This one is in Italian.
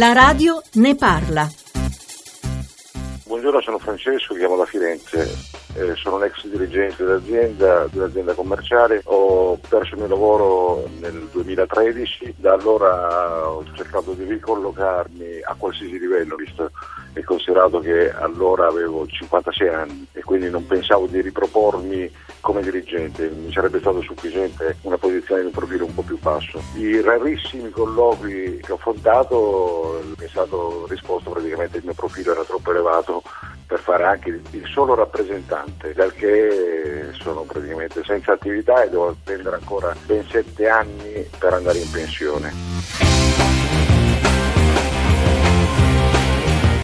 La radio ne parla. Buongiorno, sono Francesco, chiamo da Firenze. Eh, sono un ex dirigente dell'azienda, dell'azienda commerciale, ho perso il mio lavoro nel 2013, da allora ho cercato di ricollocarmi a qualsiasi livello, visto e considerato che allora avevo 56 anni e quindi non pensavo di ripropormi come dirigente, mi sarebbe stato sufficiente una posizione di profilo un po' più basso. I rarissimi colloqui che ho affrontato mi è stato risposto praticamente il mio profilo era troppo elevato per fare anche il solo rappresentante, dal che sono praticamente senza attività e devo attendere ancora ben sette anni per andare in pensione.